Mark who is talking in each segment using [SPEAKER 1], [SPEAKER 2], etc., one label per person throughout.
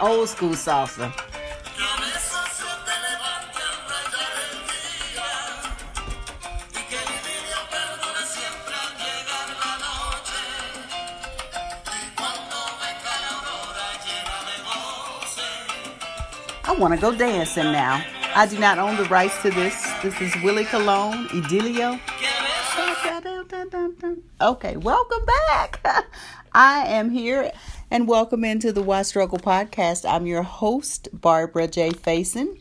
[SPEAKER 1] Old school salsa. I want to go dancing now. I do not own the rights to this. This is Willie Colon, Idilio. Okay, welcome back. I am here and welcome into the Why Struggle podcast. I'm your host, Barbara J. Faison,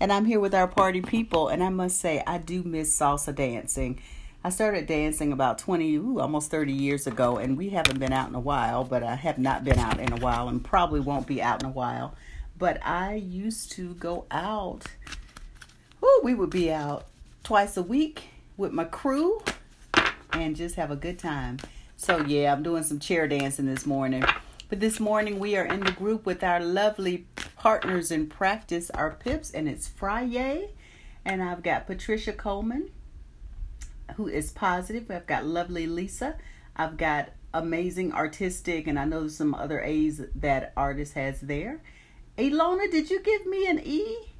[SPEAKER 1] and I'm here with our party people. And I must say, I do miss salsa dancing. I started dancing about 20, ooh, almost 30 years ago, and we haven't been out in a while, but I have not been out in a while and probably won't be out in a while. But I used to go out, ooh, we would be out twice a week with my crew and just have a good time. So, yeah, I'm doing some chair dancing this morning. But this morning we are in the group with our lovely partners in practice, our pips, and it's Friday. And I've got Patricia Coleman, who is positive. I've got lovely Lisa. I've got amazing artistic, and I know some other A's that artist has there. Elona, did you give me an E?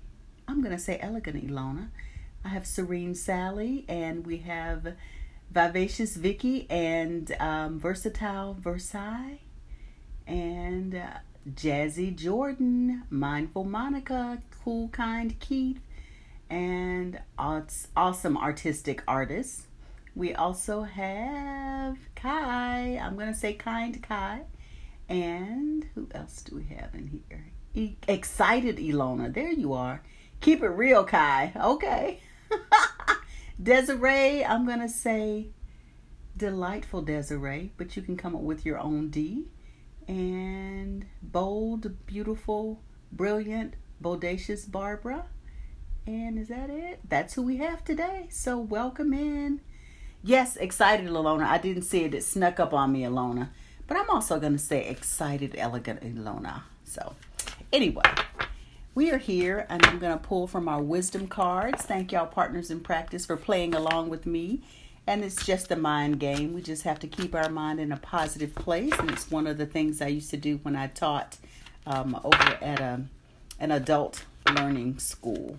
[SPEAKER 1] I'm going to say elegant Elona. I have Serene Sally, and we have Vivacious Vicky and um, Versatile Versailles and uh, Jazzy Jordan, Mindful Monica, Cool Kind Keith, and awesome artistic artists. We also have Kai. I'm going to say Kind Kai. And who else do we have in here? E- excited Ilona. There you are. Keep it real, Kai. Okay. Desiree, I'm going to say delightful Desiree, but you can come up with your own D. And bold, beautiful, brilliant, bodacious Barbara. And is that it? That's who we have today. So welcome in. Yes, excited Ilona. I didn't see it. It snuck up on me, Ilona. But I'm also going to say excited, elegant Ilona. So, anyway, we are here and I'm going to pull from our wisdom cards. Thank y'all, partners in practice, for playing along with me. And it's just a mind game. We just have to keep our mind in a positive place. And it's one of the things I used to do when I taught um, over at a, an adult learning school.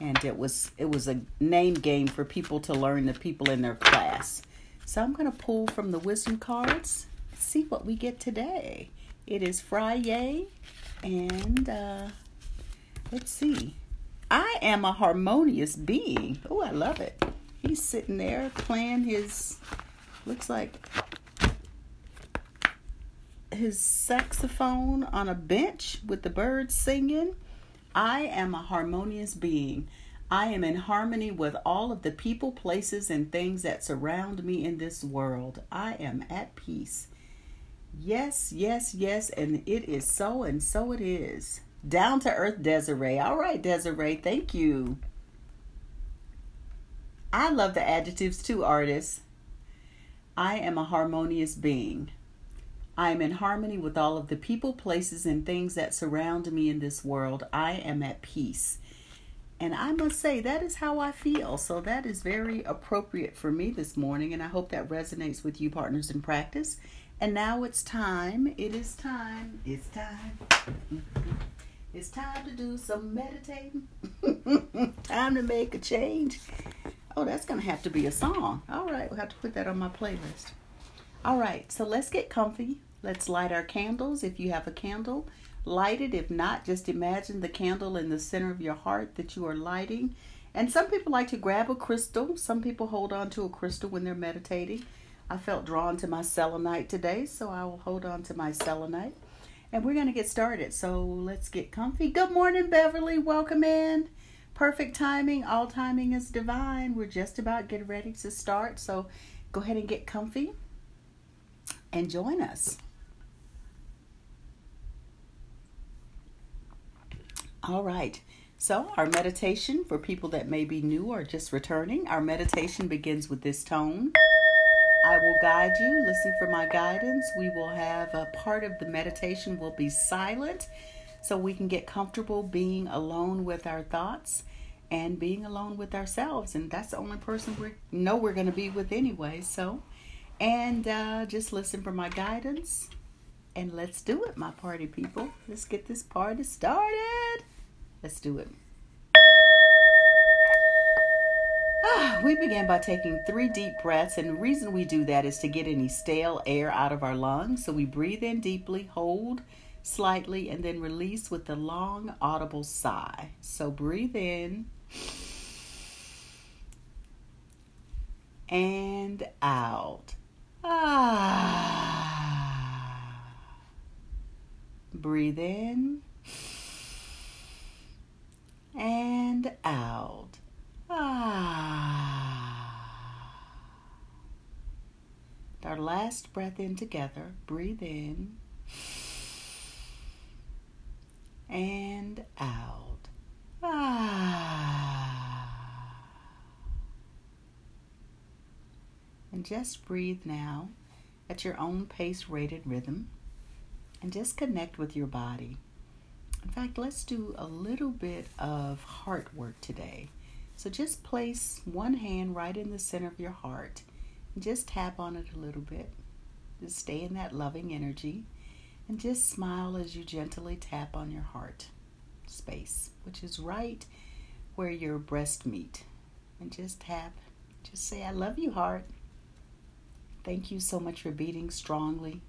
[SPEAKER 1] And it was it was a name game for people to learn the people in their class. So I'm going to pull from the wisdom cards, see what we get today. It is Friday, and uh, Let's see. I am a harmonious being. Oh, I love it. He's sitting there playing his, looks like his saxophone on a bench with the birds singing. I am a harmonious being. I am in harmony with all of the people, places, and things that surround me in this world. I am at peace. Yes, yes, yes, and it is so, and so it is. Down to earth Desiree. All right, Desiree, thank you. I love the adjectives too, artists. I am a harmonious being. I am in harmony with all of the people, places, and things that surround me in this world. I am at peace. And I must say, that is how I feel. So that is very appropriate for me this morning. And I hope that resonates with you, partners in practice. And now it's time. It is time. It's time. It's time to do some meditating. time to make a change. Oh, that's going to have to be a song. All right, we'll have to put that on my playlist. All right, so let's get comfy. Let's light our candles. If you have a candle, light it. If not, just imagine the candle in the center of your heart that you are lighting. And some people like to grab a crystal. Some people hold on to a crystal when they're meditating. I felt drawn to my selenite today, so I will hold on to my selenite and we're going to get started. So let's get comfy. Good morning, Beverly. Welcome in. Perfect timing. All timing is divine. We're just about getting ready to start. So go ahead and get comfy and join us. All right. So, our meditation for people that may be new or just returning, our meditation begins with this tone. I will guide you. Listen for my guidance. We will have a part of the meditation will be silent so we can get comfortable being alone with our thoughts and being alone with ourselves. And that's the only person we know we're going to be with anyway. So, and uh, just listen for my guidance And let's do it, my party people. Let's get this party started. Let's do it. Ah, we begin by taking three deep breaths, and the reason we do that is to get any stale air out of our lungs. So we breathe in deeply, hold slightly, and then release with a long, audible sigh. So breathe in and out. Ah. Breathe in and out. Ah. Our last breath in together. Breathe in and out. Ah. And just breathe now at your own pace rated rhythm and just connect with your body. In fact, let's do a little bit of heart work today. So just place one hand right in the center of your heart and just tap on it a little bit. Just stay in that loving energy and just smile as you gently tap on your heart space, which is right where your breast meet. And just tap, just say, I love you, heart. Thank you so much for beating strongly.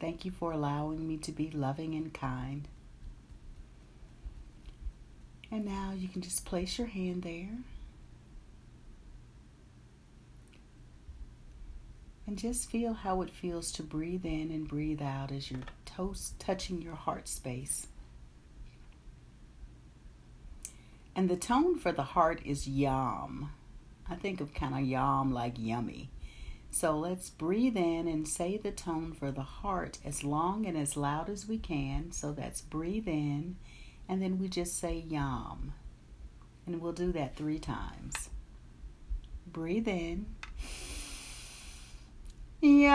[SPEAKER 1] Thank you for allowing me to be loving and kind. And now you can just place your hand there. And just feel how it feels to breathe in and breathe out as your toes touching your heart space. And the tone for the heart is yam. I think of kind of yam like yummy. So let's breathe in and say the tone for the heart as long and as loud as we can. So that's breathe in and then we just say yam. And we'll do that three times. Breathe in. Yam.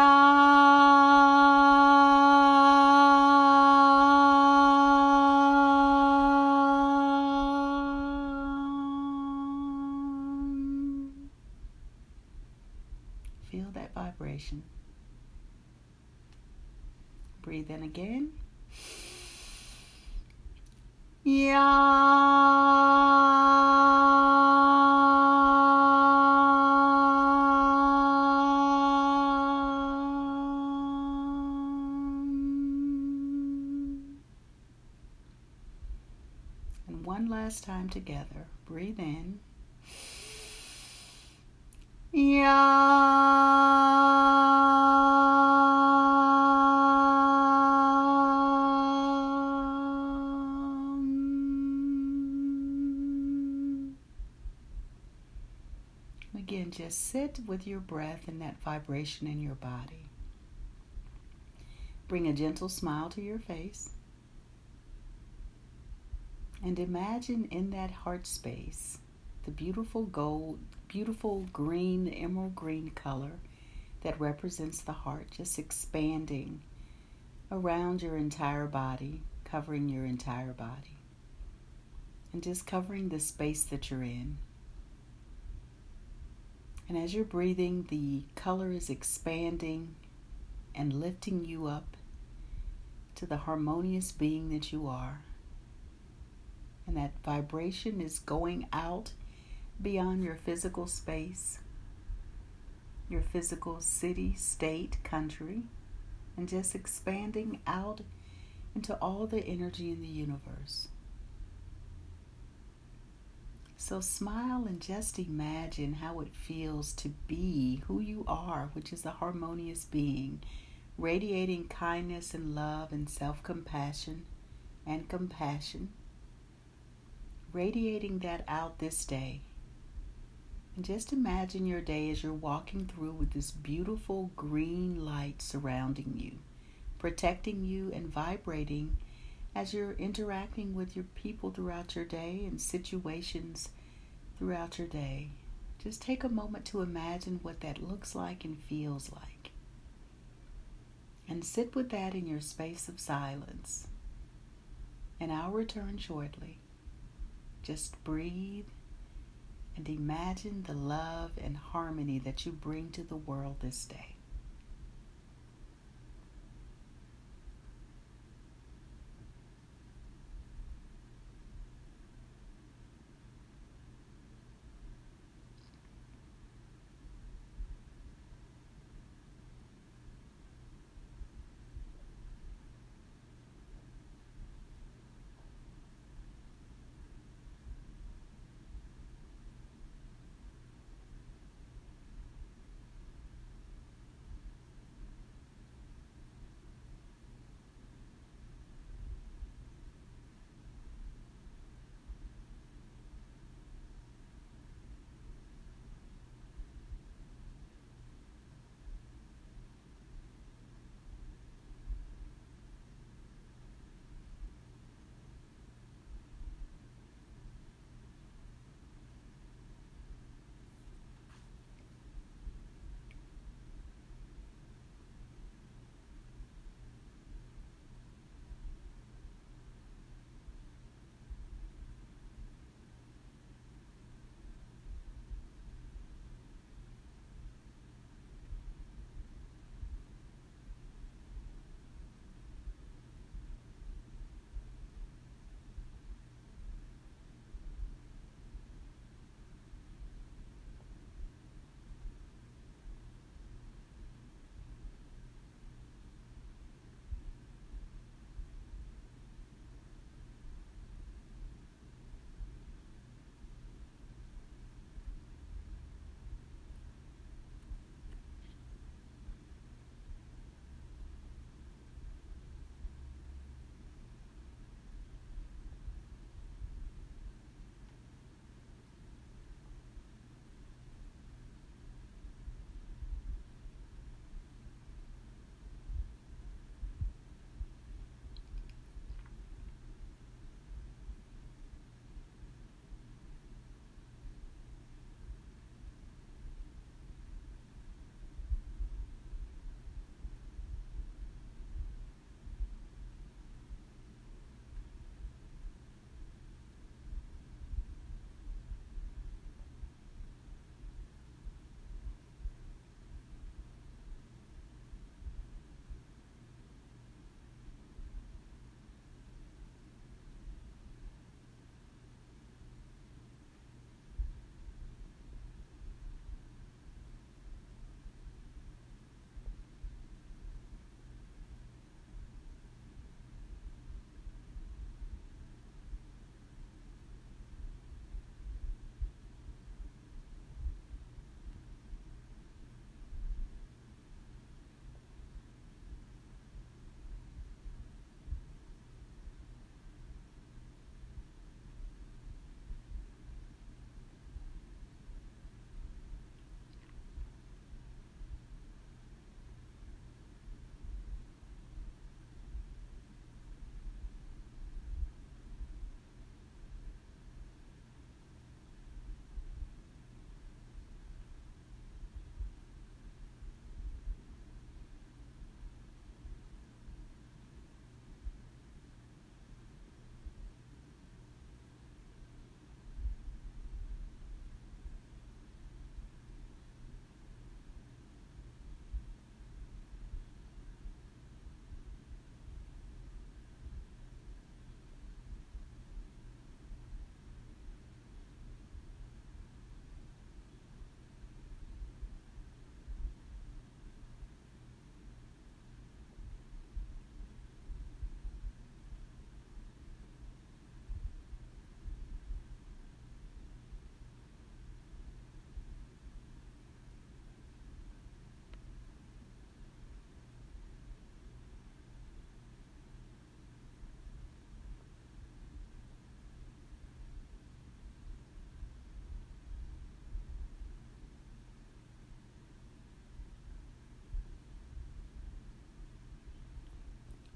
[SPEAKER 1] That vibration. Breathe in again. Yeah. And one last time together. Breathe in. Yam. Again, just sit with your breath and that vibration in your body. Bring a gentle smile to your face. And imagine in that heart space the beautiful gold, beautiful green, emerald green color that represents the heart just expanding around your entire body, covering your entire body, and just covering the space that you're in. And as you're breathing, the color is expanding and lifting you up to the harmonious being that you are. And that vibration is going out beyond your physical space, your physical city, state, country, and just expanding out into all the energy in the universe. So smile and just imagine how it feels to be who you are, which is a harmonious being, radiating kindness and love and self compassion and compassion. Radiating that out this day. And just imagine your day as you're walking through with this beautiful green light surrounding you, protecting you and vibrating as you're interacting with your people throughout your day and situations throughout your day. Just take a moment to imagine what that looks like and feels like. And sit with that in your space of silence. And I'll return shortly. Just breathe and imagine the love and harmony that you bring to the world this day.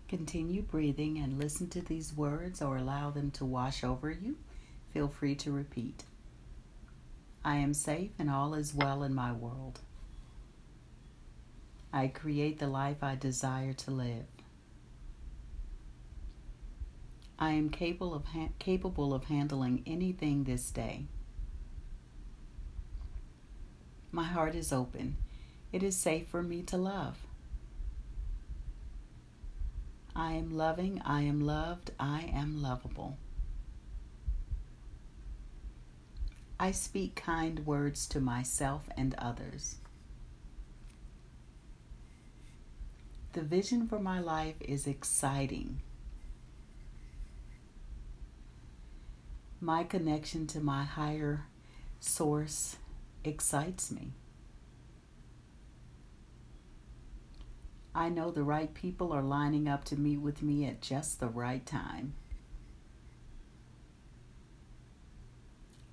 [SPEAKER 1] Continue breathing and listen to these words or allow them to wash over you. Feel free to repeat. I am safe and all is well in my world. I create the life I desire to live. I am capable of, ha- capable of handling anything this day. My heart is open. It is safe for me to love. I am loving, I am loved, I am lovable. I speak kind words to myself and others. The vision for my life is exciting. My connection to my higher source excites me. I know the right people are lining up to meet with me at just the right time.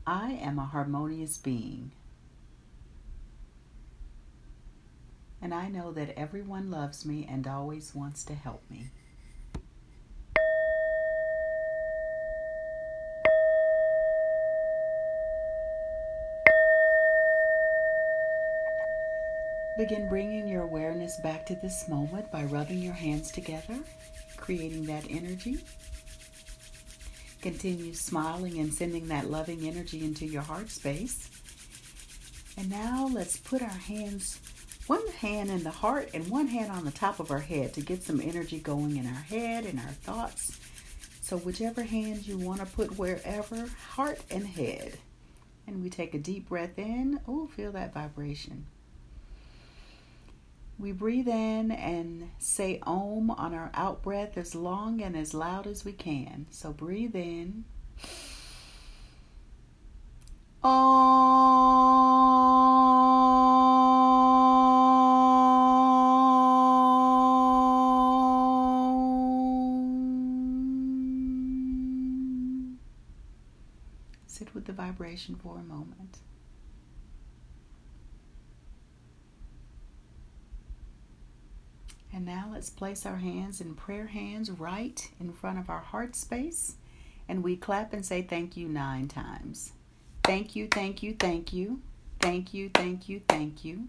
[SPEAKER 1] I am a harmonious being. And I know that everyone loves me and always wants to help me. Begin bringing your awareness back to this moment by rubbing your hands together, creating that energy. Continue smiling and sending that loving energy into your heart space. And now let's put our hands, one hand in the heart and one hand on the top of our head to get some energy going in our head and our thoughts. So, whichever hand you want to put wherever, heart and head. And we take a deep breath in. Oh, feel that vibration. We breathe in and say Om on our out breath as long and as loud as we can. So breathe in. Om. Sit with the vibration for a moment. And now let's place our hands in prayer hands right in front of our heart space. And we clap and say thank you nine times. Thank you, thank you, thank you. Thank you, thank you, thank you.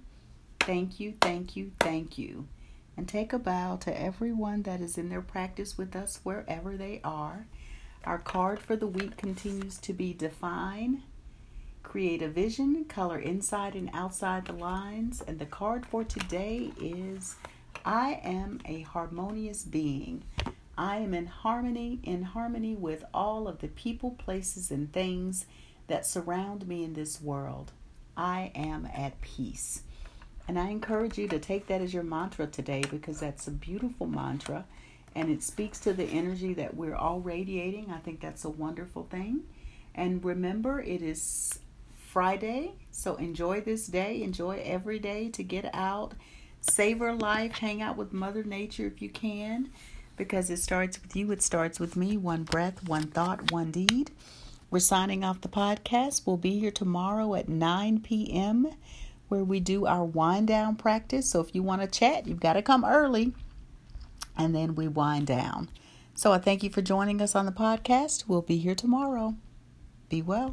[SPEAKER 1] Thank you, thank you, thank you. And take a bow to everyone that is in their practice with us wherever they are. Our card for the week continues to be define, create a vision, color inside and outside the lines. And the card for today is I am a harmonious being. I am in harmony, in harmony with all of the people, places, and things that surround me in this world. I am at peace. And I encourage you to take that as your mantra today because that's a beautiful mantra and it speaks to the energy that we're all radiating. I think that's a wonderful thing. And remember, it is Friday, so enjoy this day, enjoy every day to get out savor life, hang out with Mother Nature if you can, because it starts with you, it starts with me. One breath, one thought, one deed. We're signing off the podcast. We'll be here tomorrow at 9 p.m. where we do our wind down practice. So if you want to chat, you've got to come early and then we wind down. So I thank you for joining us on the podcast. We'll be here tomorrow. Be well.